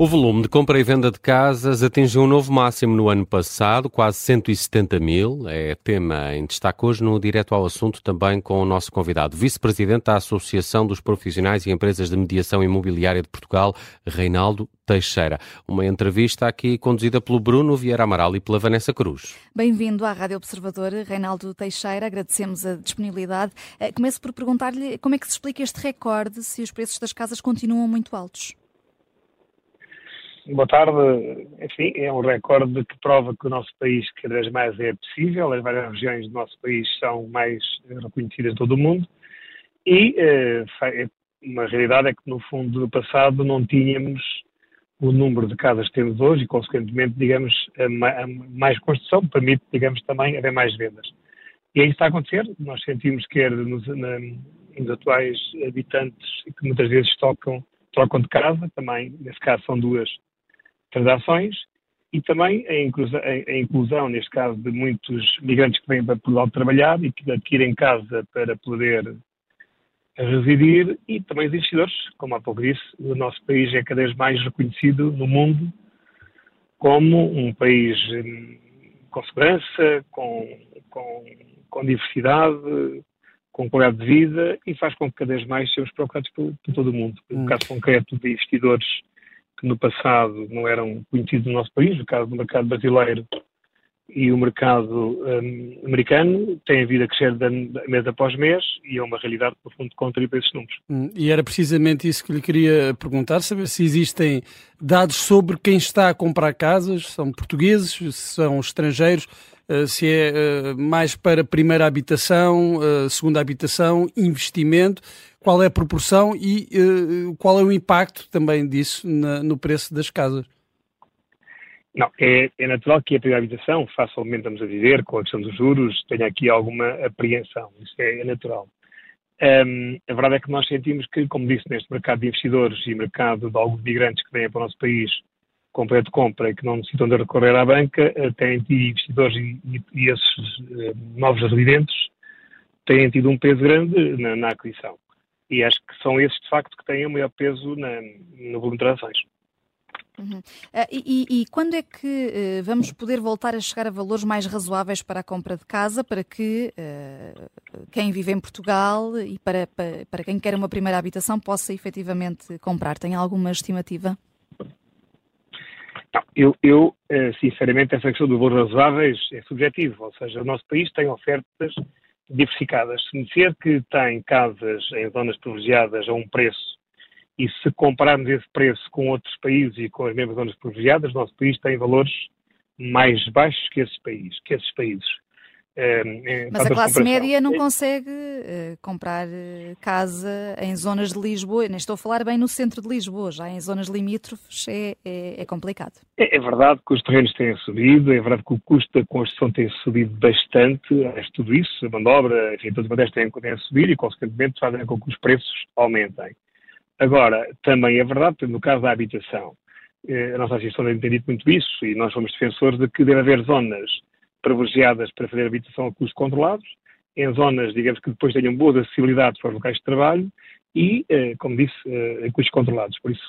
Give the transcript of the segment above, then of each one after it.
O volume de compra e venda de casas atingiu um novo máximo no ano passado, quase 170 mil. É tema em destaque hoje no Direto ao Assunto, também com o nosso convidado, vice-presidente da Associação dos Profissionais e Empresas de Mediação Imobiliária de Portugal, Reinaldo Teixeira. Uma entrevista aqui conduzida pelo Bruno Vieira Amaral e pela Vanessa Cruz. Bem-vindo à Rádio Observador, Reinaldo Teixeira. Agradecemos a disponibilidade. Eh, começo por perguntar-lhe como é que se explica este recorde se os preços das casas continuam muito altos. Boa tarde. Enfim, é um recorde que prova que o nosso país cada vez mais é possível. As várias regiões do nosso país são mais reconhecidas em todo o mundo. E eh, uma realidade é que, no fundo, no passado não tínhamos o número de casas que temos hoje e, consequentemente, digamos, a mais construção permite, digamos, também haver mais vendas. E é isso está a acontecer. Nós sentimos que nos, na, nos atuais habitantes que muitas vezes tocam, trocam de casa, também, nesse caso, são duas transações e também a inclusão, a inclusão, neste caso, de muitos migrantes que vêm para Portugal trabalhar e que adquirem casa para poder residir e também os investidores, como há pouco disse, o nosso país é cada vez mais reconhecido no mundo como um país hum, com segurança, com, com, com diversidade, com qualidade de vida e faz com que cada vez mais sejamos procurados por, por todo o mundo. No hum. caso concreto de investidores que no passado não eram conhecidos no nosso país, no caso do mercado brasileiro e o mercado um, americano, tem vindo a crescer mês após mês e é uma realidade no fundo, para esses números. Hum, e era precisamente isso que lhe queria perguntar, saber se existem dados sobre quem está a comprar casas, são portugueses, são estrangeiros, se é eh, mais para primeira habitação, eh, segunda habitação, investimento, qual é a proporção e qual é o impacto também disso no preço das casas? Não, é, é, natural que a primeira habitação, facilmente estamos a dizer, com a questão dos juros, tenha aqui alguma apreensão. Isso é, é natural. Um, a verdade é que nós sentimos que, como disse, neste mercado de investidores e mercado de alguns migrantes que vêm para o nosso país com de compra e que não necessitam de recorrer à banca, uh, têm tido investidores e, e, e esses uh, novos residentes têm tido um peso grande na, na, aquisição. E acho que são esses, de facto, que têm o maior peso na, no volume de transações. Uhum. Uh, e, e, quando é que uh, vamos poder voltar a chegar a valores mais razoáveis para a compra de casa, para que uh, quem vive em Portugal e para, para, para, quem quer uma primeira habitação possa efetivamente comprar? Tem alguma estimativa? Não, eu, eu sinceramente, essa questão do valor razoáveis é subjetivo, ou seja, o nosso país tem ofertas diversificadas. Se me disser que tem casas em zonas privilegiadas a um preço e se compararmos esse preço com outros países e com as mesmas zonas privilegiadas, o nosso país tem valores mais baixos que esses países. Que esses países. É, Mas a classe média não consegue uh, comprar uh, casa em zonas de Lisboa, nem estou a falar bem no centro de Lisboa, já em zonas limítrofes é, é, é complicado. É, é, verdade que os terrenos têm subido, é verdade que o custo da construção tem subido bastante, é tudo isso, a mão de obra, enfim, todas as matérias têm, têm a subir e, consequentemente, fazem com que os preços aumentem. Agora, também é verdade, no caso da habitação, eh, a nossa associação tem dito muito isso e nós somos defensores de que deve haver zonas privilegiadas para fazer habitação a custos controlados, em zonas, digamos, que depois tenham boas acessibilidades para os locais de trabalho e, eh, como disse, eh, a custos controlados. Por isso,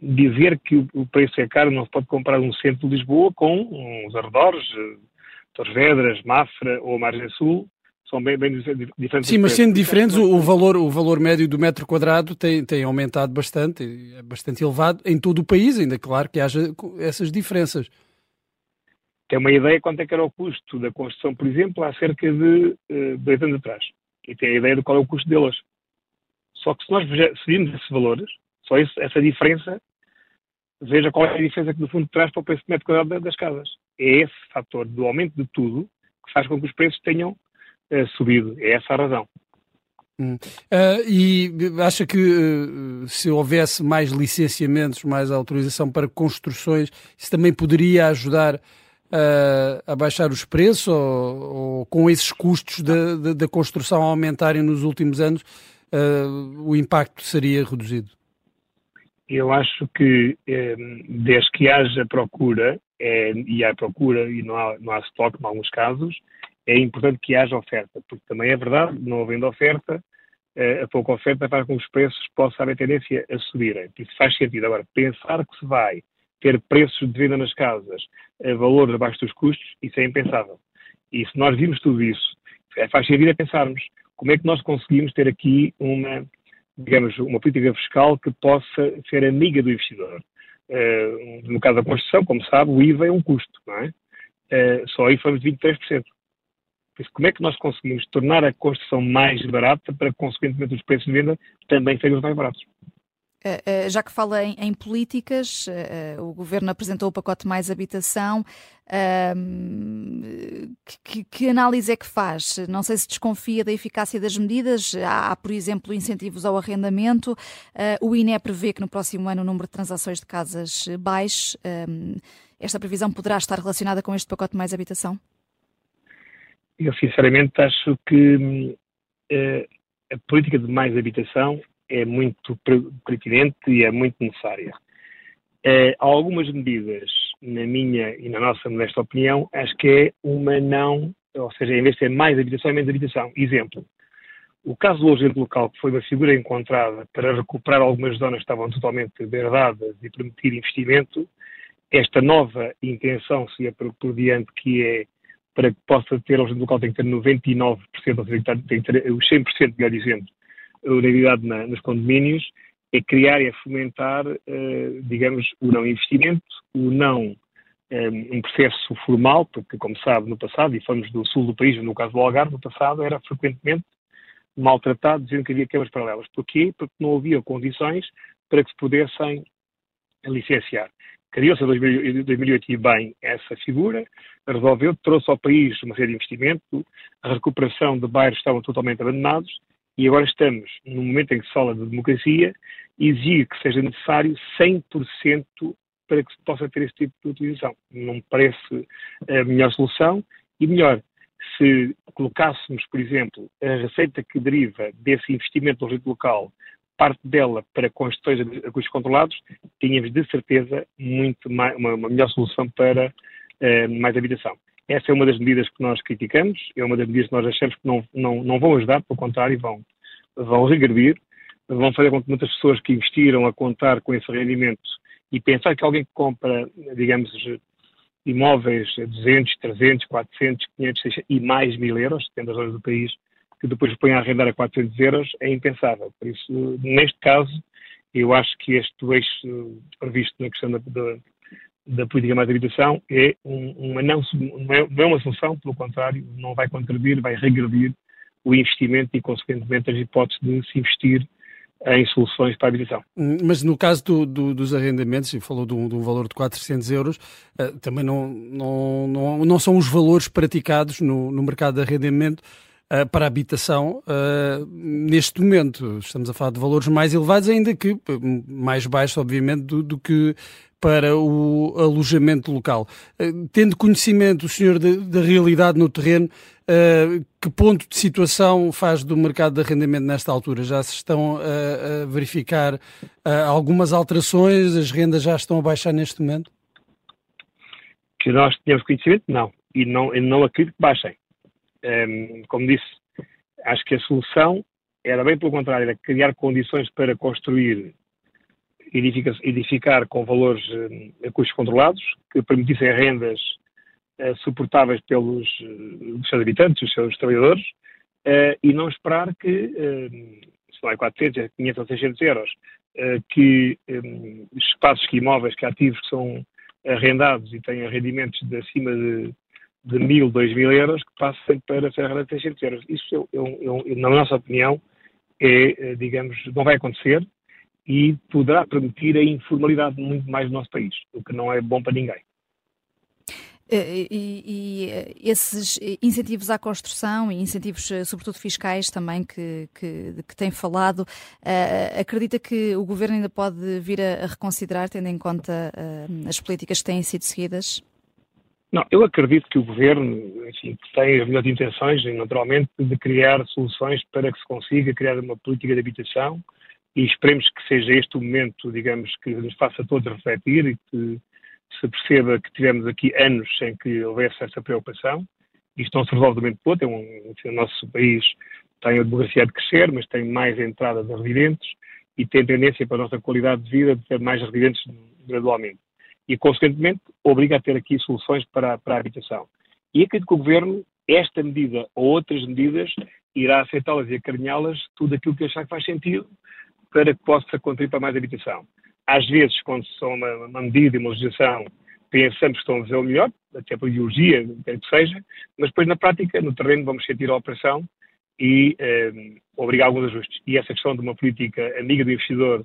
dizer que o preço é caro não se pode comprar um centro de Lisboa com uns arredores, Torres Vedras, Mafra ou Margem Sul, são bem, bem diferentes. Sim, mas sendo diferentes, o, o, valor, o valor médio do metro quadrado tem, tem aumentado bastante, é bastante elevado em todo o país, ainda claro que haja essas diferenças. Tem uma ideia quanto é que era o custo da construção, por exemplo, há cerca de uh, dois anos atrás. E tem a ideia de qual é o custo delas. Só que se nós seguirmos esses valores, só isso, essa diferença, veja qual é a diferença que no fundo traz para o preço de metro quadrado das casas. É esse fator do aumento de tudo que faz com que os preços tenham é, subido. É essa a razão. Uh, e acha que uh, se houvesse mais licenciamentos, mais autorização para construções, isso também poderia ajudar uh, a baixar os preços ou, ou com esses custos da, construção aumentarem nos últimos anos, o impacto seria reduzido? Eu acho que desde que haja procura, é, e há procura e não há, não há estoque em alguns casos, é importante que haja oferta, porque também é verdade, não havendo oferta, a pouca oferta faz com que os preços possam haver tendência a subirem. Isso faz sentido. Agora, pensar que se vai ter preços de venda nas casas a valor abaixo dos custos, isso é impensável. E se nós vimos tudo isso, é, faz sentido é pensarmos como é que nós conseguimos ter aqui uma, digamos, uma política fiscal que possa ser amiga do investidor. Uh, no caso da construção, como sabe, o IVA é um custo, não é? Uh, só aí fomos de 23%. Como é que nós conseguimos tornar a construção mais barata para que, consequentemente, os preços de venda também sejam mais baratos? Uh, já que fala em, em políticas, uh, o governo apresentou o pacote Mais Habitação. Que, que, análise é que faz? Não sei se desconfia da eficácia das medidas. Há, por exemplo, incentivos ao arrendamento. o INE prevê que no próximo ano o número de transações de casas baixe. esta previsão poderá estar relacionada com este pacote Mais Habitação? Eu, sinceramente, acho que a política de mais habitação é muito pertinente e é muito necessária. É, há algumas medidas, na minha e na nossa modesta opinião, acho que é uma não, ou seja, em vez de ser mais habitação, é menos habitação. Exemplo, o caso do alojamento local, que foi uma figura encontrada para recuperar algumas zonas que estavam totalmente degradadas e permitir investimento, esta nova intenção seria por, por diante que é para que possa ter alojamento local tem que ter 99%, ou seja, tem que ter os 100%, melhor dizendo, unanimidade na, nos condomínios, é criar e é fomentar, uh, digamos, o não investimento, o não eh, um processo formal, porque, como sabe, no passado, e fomos do sul do país, no caso do Algarve, no passado era frequentemente maltratado, dizendo que havia quebras paralelas. Porquê? Porque não havia condições para que se pudessem licenciar. Criou-se em 2008 e bem essa figura, resolveu, trouxe ao país uma série de investimento, a recuperação de bairros que estavam totalmente abandonados e agora estamos no momento em que se fala de democracia, exigir que seja necessário 100% para que se possa ter esse tipo de utilização. Não me parece a melhor solução e melhor, se colocássemos, por exemplo, a receita que deriva desse investimento no reino local, parte dela para construções a custos controlados, tínhamos de certeza muito mais, uma, uma melhor solução para uh, mais habitação. Essa é uma das medidas que nós criticamos, é uma das medidas que nós achamos que não, não, não vão ajudar, pelo contrário, vão, vão regredir, vão fazer com que muitas pessoas que investiram a contar com esse rendimento e pensar que alguém que compra, digamos, imóveis a 200, 300, 400, 500, 600 e mais mil euros, depende das zonas do país, que depois põem a arrendar a 400 euros, é impensável. Por isso, neste caso, eu acho que este eixo previsto na questão da, da, da política mais de habitação é um, uma não, é, não é uma solução, pelo contrário, não vai contribuir, vai regredir o investimento e, consequentemente, as hipóteses de se investir em soluções para a habitação. Mas no caso do, do, dos arrendamentos, e falou de um, de um, valor de 400 euros, uh, também não, não, não, não são os valores praticados no, no mercado de arrendamento uh, para a habitação uh, neste momento. Estamos a falar de valores mais elevados, ainda que mais baixos, obviamente, do, do que para o alojamento local. Uh, tendo conhecimento, o senhor, da realidade no terreno, uh, que ponto de situação faz do mercado de arrendamento nesta altura? Já se estão a, a verificar algumas alterações? As rendas já estão a baixar neste momento? Que nós tenhamos conhecimento, não. E não, não acredito que baixem. Ehm, como disse, acho que a solução era bem pelo contrário, era criar condições para construir edificar, com valores eh, a custos controlados, que permitissem rendas uh, suportáveis pelos uh, seus habitantes, os seus trabalhadores, e não esperar que, se não é 400, é 500 ou 600 euros, que espaços que imóveis, que ativos que são arrendados e têm rendimentos de acima de, de 1.000, 2.000 euros, que passem para arrendados de 600 euros. Isso, eu, eu, eu, na nossa opinião, é, digamos, não vai acontecer e poderá permitir a informalidade muito mais no nosso país, o que não é bom para ninguém. E, e, esses incentivos à construção e incentivos, sobretudo fiscais, também que, que, que tem falado, uh, acredita que o governo ainda pode vir a, a reconsiderar, tendo em conta uh, as políticas que têm sido seguidas? Não, eu acredito que o governo enfim, tem as melhores intenções, naturalmente, de criar soluções para que se consiga criar uma política de habitação e esperemos que seja este o momento, digamos, que nos faça todos refletir e que se perceba que tivemos aqui anos sem que houvesse essa preocupação. Isto não se resolve de momento todo, é um, o nosso país tem a democracia de crescer, mas tem mais entrada de residentes e tem tendência para a nossa qualidade de vida de ter mais residentes gradualmente. E, consequentemente, obriga a ter aqui soluções para, para a habitação. E acredito que o Governo, esta medida ou outras medidas, irá aceitá-las e acarinhá-las, tudo aquilo que achar que faz sentido, para que possa contribuir para mais habitação. Às vezes, quando são uma, uma medida e uma legislação, pensamos que estão a fazer o melhor, até por ideologia, quer que seja, mas depois na prática, no terreno, vamos sentir a operação e eh, obrigar alguns ajustes. E essa questão de uma política amiga do investidor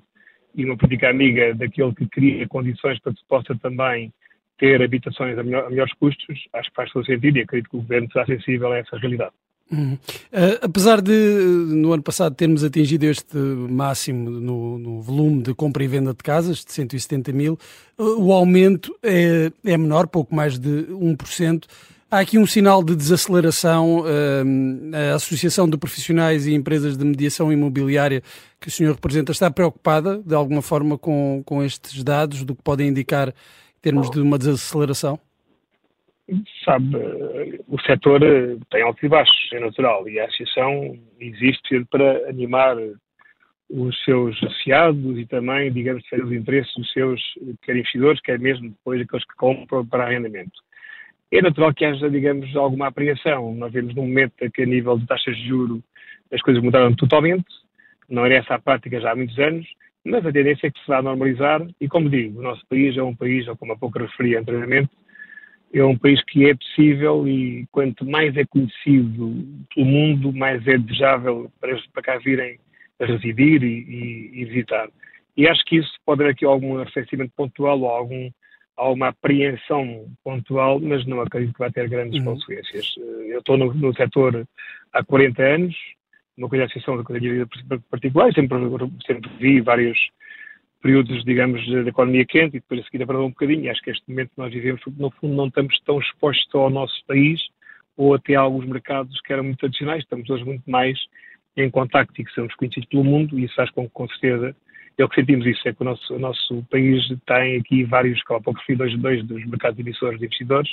e uma política amiga daquele que cria condições para que se possa também ter habitações a, melhor, a melhores custos, acho que faz todo sentido e acredito que o Governo será sensível a essa realidade. Uhum. Uh, apesar de, no ano passado, termos atingido este máximo no, no, volume de compra e venda de casas, de 170 mil, uh, o aumento é, é, menor, pouco mais de 1%. Há aqui um sinal de desaceleração. A Associação de Profissionais e Empresas de Mediação Imobiliária que o senhor representa está preocupada, de alguma forma, com, com estes dados, do que podem indicar em termos de uma desaceleração? Sabe, o setor tem altos e baixos, é natural, e a associação existe para animar os seus associados e também, digamos, os interesses dos seus, quer investidores, quer mesmo depois aqueles que compram para arrendamento. É natural que haja, digamos, alguma apreensão. Nós vemos num momento que a nível de taxas de juro as coisas mudaram totalmente, não era essa a prática já há muitos anos, mas a tendência é que se vai normalizar e, como digo, o nosso país é um país, ou como há pouco referi anteriormente, é um país que é possível e quanto mais é conhecido pelo mundo, mais é desejável para, para cá virem a residir e, e, e, visitar. E acho que isso pode haver aqui algum arrefecimento pontual ou algum, alguma apreensão pontual, mas não acredito que vai ter grandes uhum. consequências. Eu estou no, no setor há 40 anos, uma coisa associação da vida particular, sempre, sempre vi vários períodos, digamos, da economia quente e depois a seguir abrandou um bocadinho. E acho que este momento que nós vivemos, no fundo, não estamos tão expostos ao nosso país ou até a alguns mercados que eram muito tradicionais. Estamos hoje muito mais em contacto e que somos conhecidos pelo mundo e isso faz com que, com certeza, é o que sentimos isso, é que o nosso, o nosso país tem aqui vários, como há pouco referi, dois, dois dos mercados emissores de investidores,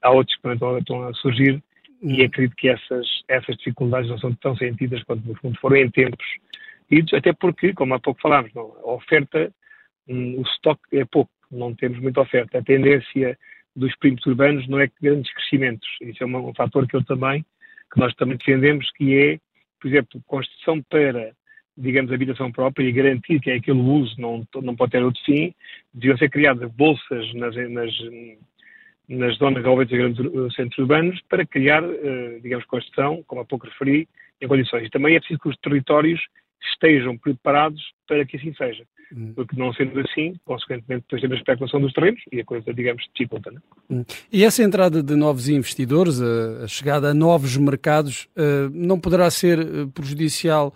há outros que estão, estão a surgir e acredito que essas, essas dificuldades não são tão sentidas quanto, no fundo, foram em tempos até porque, como há pouco falámos, não, a oferta, um, o estoque é pouco, não temos muita oferta. A tendência dos perímetros urbanos não é grandes crescimentos. Isso é um, um fator que eu também, que nós também defendemos, que é, por exemplo, construção para, digamos, habitação própria e garantir que é aquele uso, não, não pode ter outro fim, deviam ser criadas bolsas nas, nas, nas zonas envolventes dos grandes centros urbanos para criar, uh, digamos, construção, como há pouco referi, em condições. E também é preciso que os territórios estejam preparados para que assim seja. Hum. Porque não sendo assim, consequentemente, depois temos a especulação dos terrenos e a coisa, digamos, dificulta. Né? Hum. E essa entrada de novos investidores, a, chegada a novos mercados, uh, não poderá ser eh, prejudicial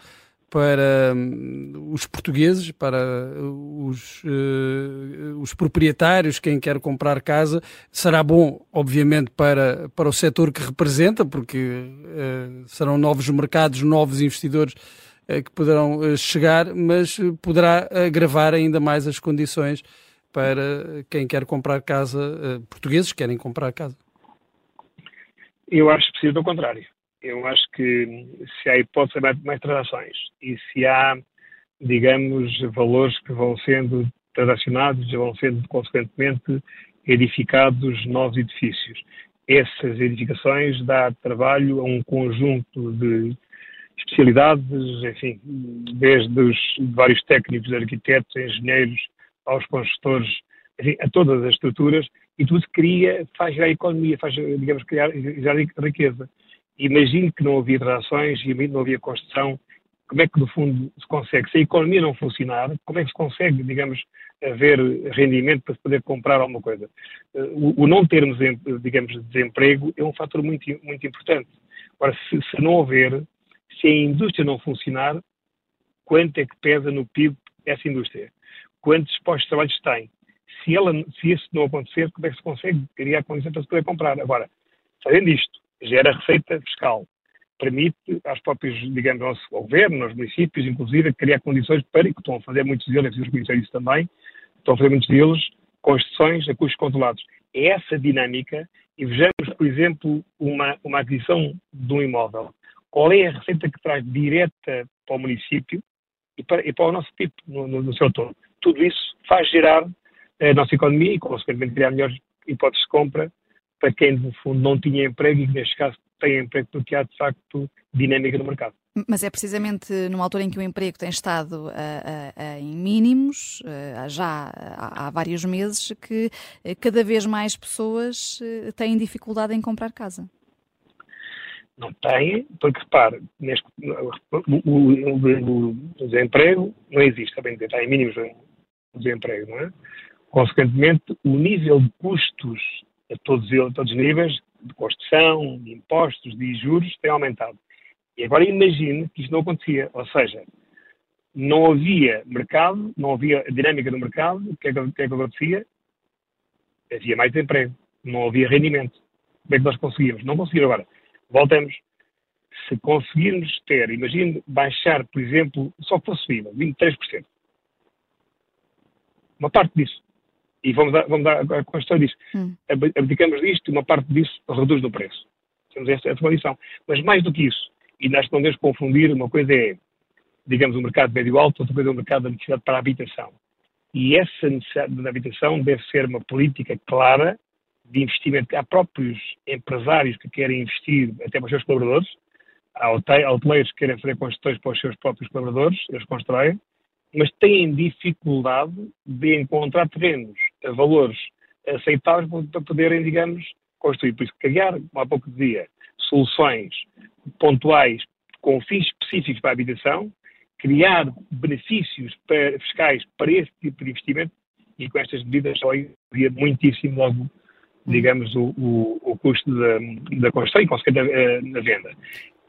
para um, os portugueses, para os, uh, os proprietários, quem quer comprar casa, será bom, obviamente, para, para o setor que representa, porque serão novos mercados, novos investidores eh, que poderão eh, chegar, mas eh, poderá agravar ainda mais as condições para quem quer comprar casa, portugueses que querem comprar casa. Eu acho que precisa do contrário. Eu acho que se há hipótese de mais transações e se há, digamos, valores que vão sendo transacionados e vão sendo, consequentemente, edificados novos edifícios. Essas edificações dá trabalho a um conjunto de especialidades, enfim, desde os vários técnicos, arquitetos, engenheiros, aos construtores, enfim, a todas as estruturas, e tudo cria, faz gerar economia, faz, digamos, criar, riqueza. Imagino que não havia transações e não havia construção, como é que, no fundo, se consegue? Se a economia não funcionar, como é que se consegue, digamos, haver rendimento para se poder comprar alguma coisa? O, o não termos, digamos, desemprego é um fator muito, muito importante. Agora, se, se não houver, se a indústria não funcionar, quanto é que pesa no PIB essa indústria? Quantos postos de trabalho tem? Se, ela, se isso não acontecer, como é que se consegue criar condições para se poder comprar? Agora, fazendo isto, gera receita fiscal, permite aos próprios, digamos, ao nosso governo, aos municípios, inclusive, criar condições para, e que estão a fazer muitos deles, preciso reconhecer isso também, estão a fazer muitos deles, construções a custos controlados. É essa dinâmica, e vejamos, por exemplo, uma, uma aquisição de um imóvel qual é a receita que traz direta para o município e para, e para o nosso tipo, no, no, no seu todo. Tudo isso faz gerar a nossa economia e, consequentemente, criar melhores hipóteses de compra para quem, no fundo, não tinha emprego e, neste caso, tem emprego porque há, de facto, dinâmica no mercado. Mas é precisamente numa altura em que o emprego tem estado em mínimos, já há, há, vários meses, que cada vez mais pessoas têm dificuldade em comprar casa. Não têm, porque repare, neste, o, o, o, desemprego não existe, também está em mínimos o desemprego, não é? Consequentemente, o nível de custos a todos, a todos os níveis, de construção, de impostos, de juros, tem aumentado. E agora imagine que isto não acontecia, ou seja, não havia mercado, não havia dinâmica do mercado, o que é que, que, é que acontecia? Havia mais desemprego, não havia rendimento. Como é que nós conseguimos? Não conseguimos agora. Voltemos. Se conseguirmos ter, imagine baixar, por exemplo, só que fosse IVA, 23%. Uma parte disso. E vamos dar, vamos dar a questão disso. Hum. Abdicamos disto e uma parte disso reduz no preço. Temos essa, essa condição. Mas mais do que isso, e nós não devemos confundir, uma coisa é, digamos, o mercado médio-alto, outra coisa é o mercado da necessidade para a habitação. E essa necessidade da habitação deve ser uma política clara de investimento. Há próprios empresários que querem investir até para os seus colaboradores, há hoteleiros que querem fazer construções para os seus próprios colaboradores, eles constroem, mas têm dificuldade de encontrar terrenos a valores aceitáveis para poderem, digamos, construir. Por isso, criar, como há pouco dizia, soluções pontuais com fins específicos para a habitação, criar benefícios para, fiscais para esse tipo de investimento e com estas medidas só iria muitíssimo logo, digamos, o, o, o custo da, da construção e, consequentemente, da venda.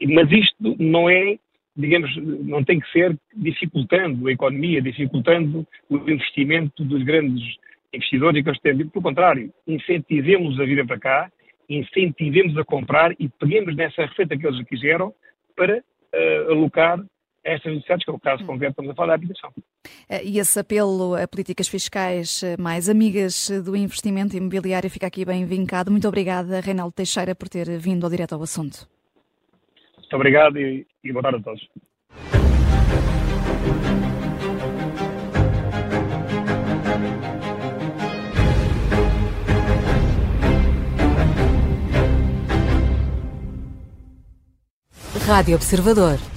Mas isto não é, digamos, não tem que ser dificultando a economia, dificultando o investimento dos grandes investidores e que eles têm. Pelo contrário, incentivemos a vida para cá incentivemos a comprar e peguemos nessa receita que eles quiseram para uh, alocar estas necessidades, que é o caso hum. concreto, estamos a falar da habitação. Eh, e esse apelo a políticas fiscais eh, mais amigas do investimento imobiliário fica aqui bem vincado. Muito obrigada, Reinaldo Teixeira, por ter vindo ao direto ao assunto. Muito obrigado e, e boa tarde a todos. Rádio Observador.